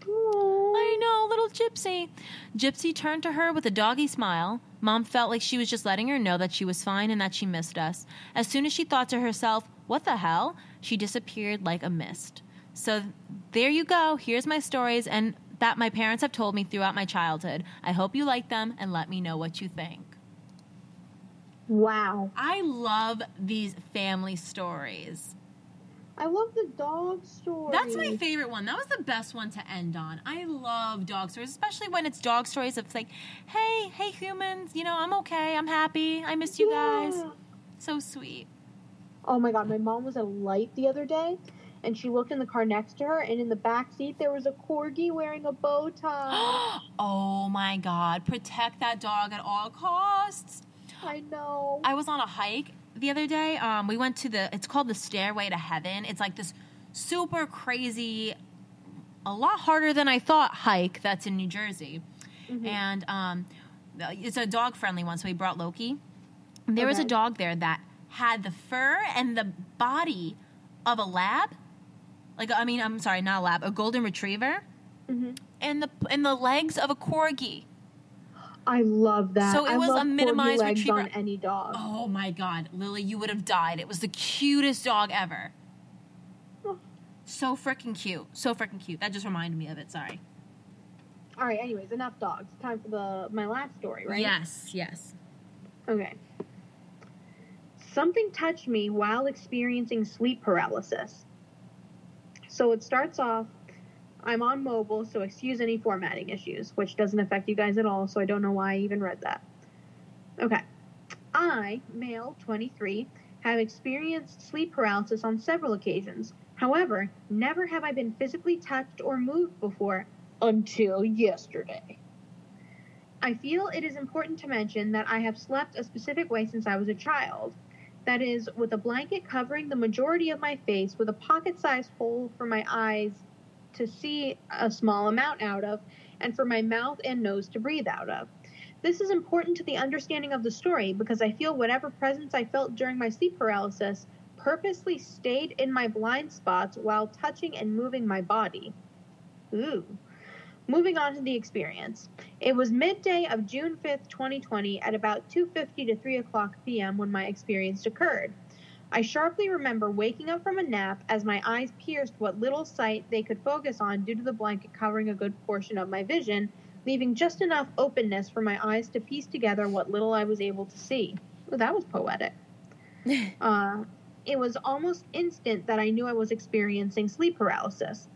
I know, little Gypsy. Gypsy turned to her with a doggy smile. Mom felt like she was just letting her know that she was fine and that she missed us. As soon as she thought to herself, what the hell? She disappeared like a mist. So there you go. Here's my stories and that my parents have told me throughout my childhood. I hope you like them and let me know what you think. Wow. I love these family stories. I love the dog story. That's my favorite one. That was the best one to end on. I love dog stories, especially when it's dog stories of like, hey, hey humans, you know, I'm okay, I'm happy, I miss you guys. So sweet. Oh my god, my mom was at light the other day and she looked in the car next to her and in the back seat there was a corgi wearing a bow tie. oh my god, protect that dog at all costs. I know. I was on a hike the other day. Um, we went to the it's called the Stairway to Heaven. It's like this super crazy, a lot harder than I thought hike that's in New Jersey. Mhm. And um, it's a dog friendly one, so we brought Loki. There was a dog there that had the fur and the body of a lab. Like I mean, I'm sorry, not a lab, a golden retriever, Mhm. and the and the legs of a corgi. I love that. So it I was a minimized retriever. on any dog. Oh my god, Lily, you would have died. It was the cutest dog ever. Oh. So freaking cute. So freaking cute. That just reminded me of it. Sorry. All right. Anyways, enough dogs. Time for the my last story, right? Yes, yes. Okay. Something touched me while experiencing sleep paralysis. So it starts off I'm on mobile, so excuse any formatting issues, which doesn't affect you guys at all, so I don't know why I even read that. Okay. I, male 23, have experienced sleep paralysis on several occasions. However, never have I been physically touched or moved before until yesterday. I feel it is important to mention that I have slept a specific way since I was a child. That is, with a blanket covering the majority of my face, with a pocket sized hole for my eyes to see a small amount out of, and for my mouth and nose to breathe out of. This is important to the understanding of the story because I feel whatever presence I felt during my sleep paralysis purposely stayed in my blind spots while touching and moving my body. Ooh. Moving on to the experience. It was midday of June 5th, 2020, at about 2.50 to 3 o'clock p.m. when my experience occurred. I sharply remember waking up from a nap as my eyes pierced what little sight they could focus on due to the blanket covering a good portion of my vision, leaving just enough openness for my eyes to piece together what little I was able to see. Ooh, that was poetic. uh, it was almost instant that I knew I was experiencing sleep paralysis.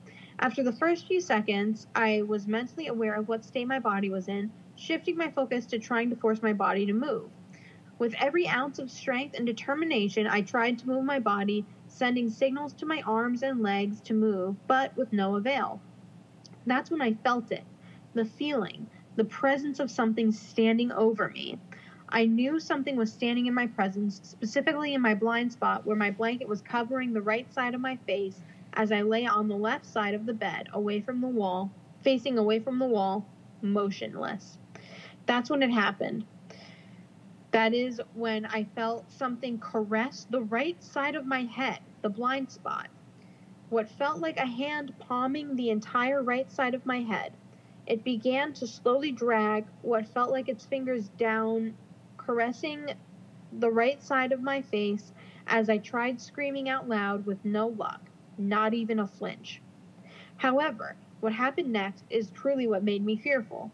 After the first few seconds, I was mentally aware of what state my body was in, shifting my focus to trying to force my body to move. With every ounce of strength and determination, I tried to move my body, sending signals to my arms and legs to move, but with no avail. That's when I felt it the feeling, the presence of something standing over me. I knew something was standing in my presence, specifically in my blind spot where my blanket was covering the right side of my face as I lay on the left side of the bed, away from the wall, facing away from the wall, motionless. That's when it happened. That is when I felt something caress the right side of my head, the blind spot. What felt like a hand palming the entire right side of my head. It began to slowly drag what felt like its fingers down, caressing the right side of my face as I tried screaming out loud with no luck, not even a flinch. However, what happened next is truly what made me fearful.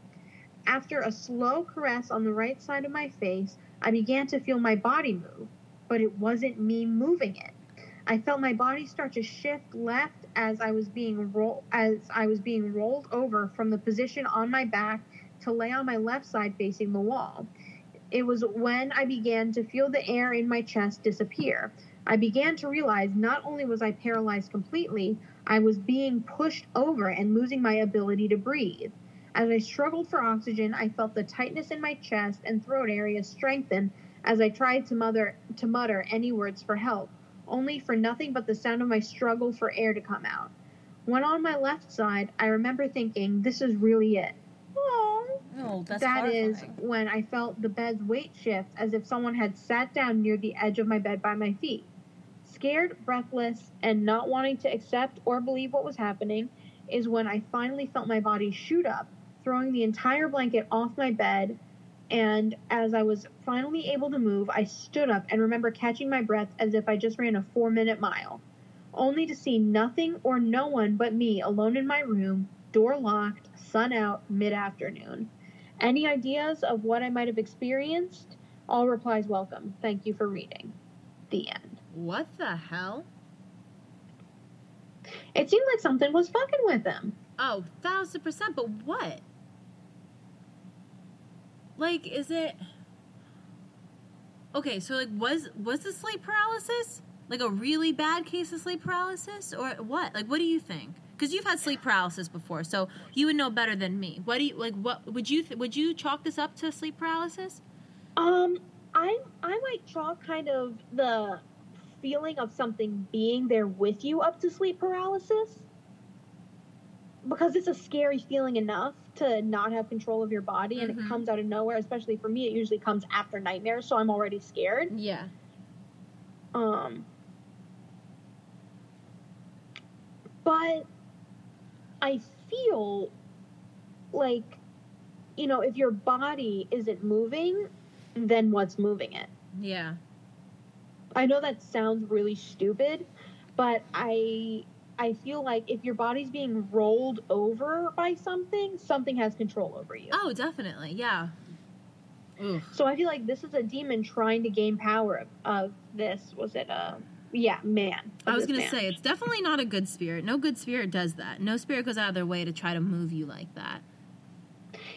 After a slow caress on the right side of my face, I began to feel my body move, but it wasn't me moving it. I felt my body start to shift left as I was being roll as I was being rolled over from the position on my back to lay on my left side facing the wall. It was when I began to feel the air in my chest disappear. I began to realize not only was I paralyzed completely, I was being pushed over and losing my ability to breathe. As I struggled for oxygen, I felt the tightness in my chest and throat area strengthen as I tried to mutter, to mutter any words for help, only for nothing but the sound of my struggle for air to come out. When on my left side, I remember thinking, this is really it. Oh, that's That is when I felt the bed's weight shift as if someone had sat down near the edge of my bed by my feet. Scared, breathless, and not wanting to accept or believe what was happening is when I finally felt my body shoot up, throwing the entire blanket off my bed. And as I was finally able to move, I stood up and remember catching my breath as if I just ran a four minute mile, only to see nothing or no one but me alone in my room, door locked, sun out, mid afternoon. Any ideas of what I might have experienced? All replies welcome. Thank you for reading. The end. What the hell? It seemed like something was fucking with him. Oh, thousand percent. But what? Like, is it? Okay, so like, was was the sleep paralysis like a really bad case of sleep paralysis, or what? Like, what do you think? Because you've had sleep paralysis before, so you would know better than me. What do you like? What would you th- would you chalk this up to sleep paralysis? Um, I I might chalk kind of the feeling of something being there with you up to sleep paralysis. Because it's a scary feeling enough to not have control of your body and Mhm. it comes out of nowhere, especially for me, it usually comes after nightmares, so I'm already scared. Yeah. Um, but I feel like, you know, if your body isn't moving, then what's moving it? Yeah. I know that sounds really stupid, but I I feel like if your body's being rolled over by something, something has control over you. Oh, definitely. Yeah. Oof. So I feel like this is a demon trying to gain power of, of this. Was it a yeah man? I was gonna man. say it's definitely not a good spirit. No good spirit does that. No spirit goes out of their way to try to move you like that.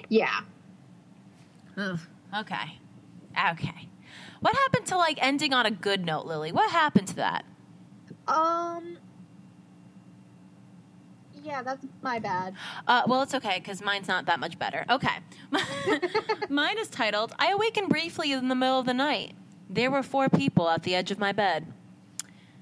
yeah. Ugh. Okay. Okay. What happened to like ending on a good note, Lily? What happened to that? Um. Yeah, that's my bad. Uh, well, it's okay because mine's not that much better. Okay. Mine is titled I Awakened Briefly in the Middle of the Night. There were four people at the edge of my bed.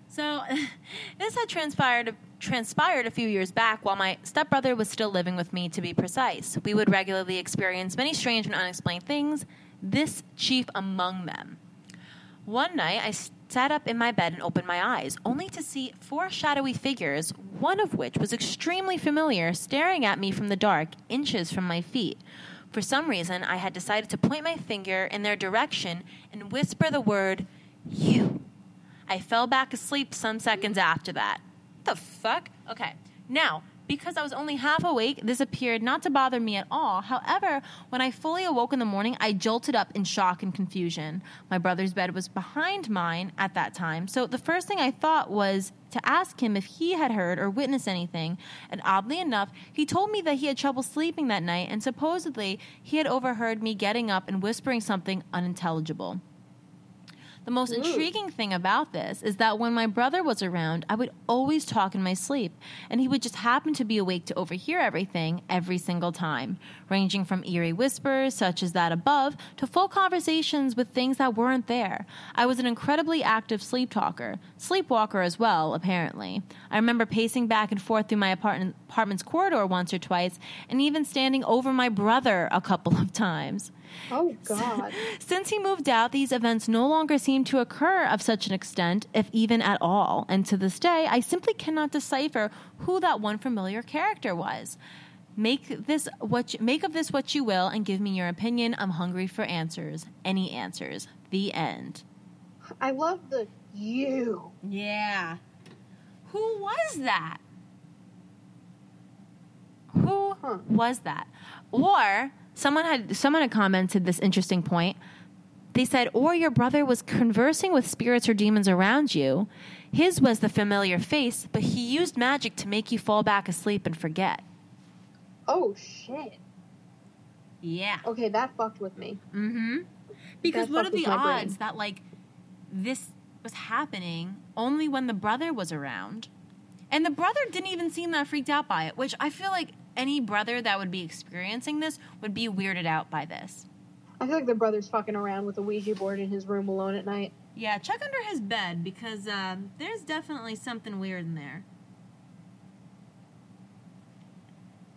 So, this had transpired transpired a few years back while my stepbrother was still living with me, to be precise. We would regularly experience many strange and unexplained things, this chief among them. One night, I sat up in my bed and opened my eyes, only to see four shadowy figures, one of which was extremely familiar, staring at me from the dark, inches from my feet. For some reason, I had decided to point my finger in their direction and whisper the word, You. I fell back asleep some seconds after that. What The fuck? Okay. Now, because I was only half awake, this appeared not to bother me at all. However, when I fully awoke in the morning, I jolted up in shock and confusion. My brother's bed was behind mine at that time, so the first thing I thought was to ask him if he had heard or witnessed anything. And oddly enough, he told me that he had trouble sleeping that night, and supposedly he had overheard me getting up and whispering something unintelligible. The most intriguing thing about this is that when my brother was around, I would always talk in my sleep, and he would just happen to be awake to overhear everything every single time, ranging from eerie whispers, such as that above, to full conversations with things that weren't there. I was an incredibly active sleep talker, sleepwalker as well, apparently. I remember pacing back and forth through my apartment, apartment's corridor once or twice, and even standing over my brother a couple of times. Oh God. Since he moved out, these events no longer seem to occur of such an extent, if even at all. And to this day, I simply cannot decipher who that one familiar character was. Make this what you, make of this what you will, and give me your opinion. I'm hungry for answers. Any answers. The end. I love the you. Yeah. Who was that? Who Huh. was that? Or someone had someone had commented this interesting point. They said, or your brother was conversing with spirits or demons around you. His was the familiar face, but he used magic to make you fall back asleep and forget. Oh shit. Yeah. Okay, that fucked with me. Mm-hmm. Because That what are the brain. odds that like this was happening only when the brother was around? And the brother didn't even seem that freaked out by it, which I feel like any brother that would be experiencing this would be weirded out by this. I feel like the brother's fucking around with a Ouija board in his room alone at night. Yeah, check under his bed because um, there's definitely something weird in there.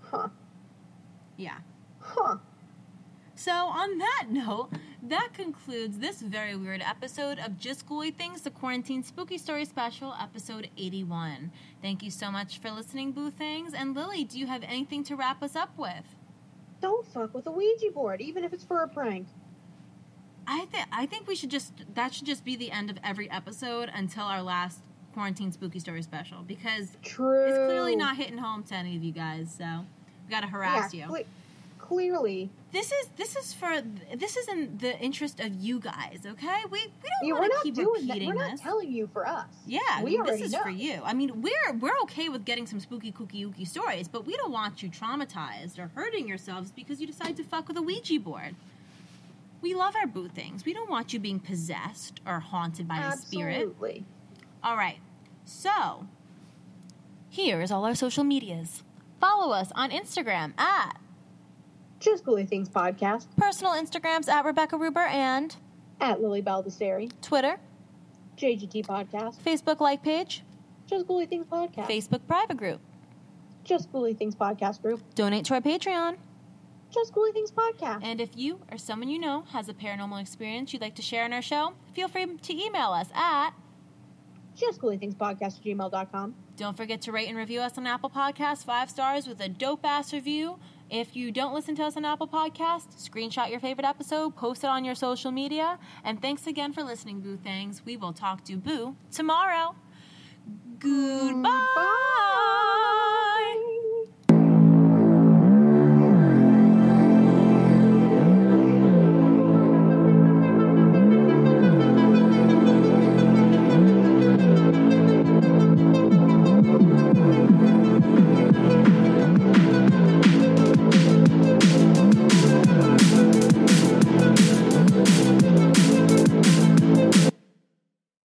Huh. Yeah. Huh. So, on that note, that concludes this very weird episode of Just Ghouly Things, the Quarantine Spooky Story Special, episode 81. Thank you so much for listening, Boo Things. And Lily, do you have anything to wrap us up with? Don't fuck with a Ouija board, even if it's for a prank. I think I think we should just that should just be the end of every episode until our last quarantine spooky story special because True. it's clearly not hitting home to any of you guys. So we got to harass yeah, you. cle- clearly. This is this is for this is in the interest of you guys. Okay, we we don't Yeah, want to keep doing that. We're not this. telling you for us. Yeah, we this is know. for you. I mean, we're we're okay with getting some spooky, kooky, ooky stories, but we don't want you traumatized or hurting yourselves because you decide to fuck with a Ouija board. We love our boo things. We don't want you being possessed or haunted by a spirit. Absolutely. All right. So, Here is all our social medias. Follow us on Instagram at Just Ghouly Things Podcast personal Instagrams at Rebecca Ruber and at Lily Baldessari, Twitter, JGT Podcast, Facebook like page, Just Ghouly Things Podcast, Facebook private group. Just Ghouly Things Podcast Group, Donate to our Patreon. Just Ghouly Things Podcast. And if you or someone you know has a paranormal experience you'd like to share on our show, feel free to email us at. Just Things Podcast at gmail.com. Don't forget to rate and review us on Apple Podcasts, five stars with a dope ass review. If you don't listen to us on Apple Podcasts, screenshot your favorite episode, post it on your social media. And thanks again for listening, Boo Things. We will talk to Boo tomorrow. Goodbye. Bye.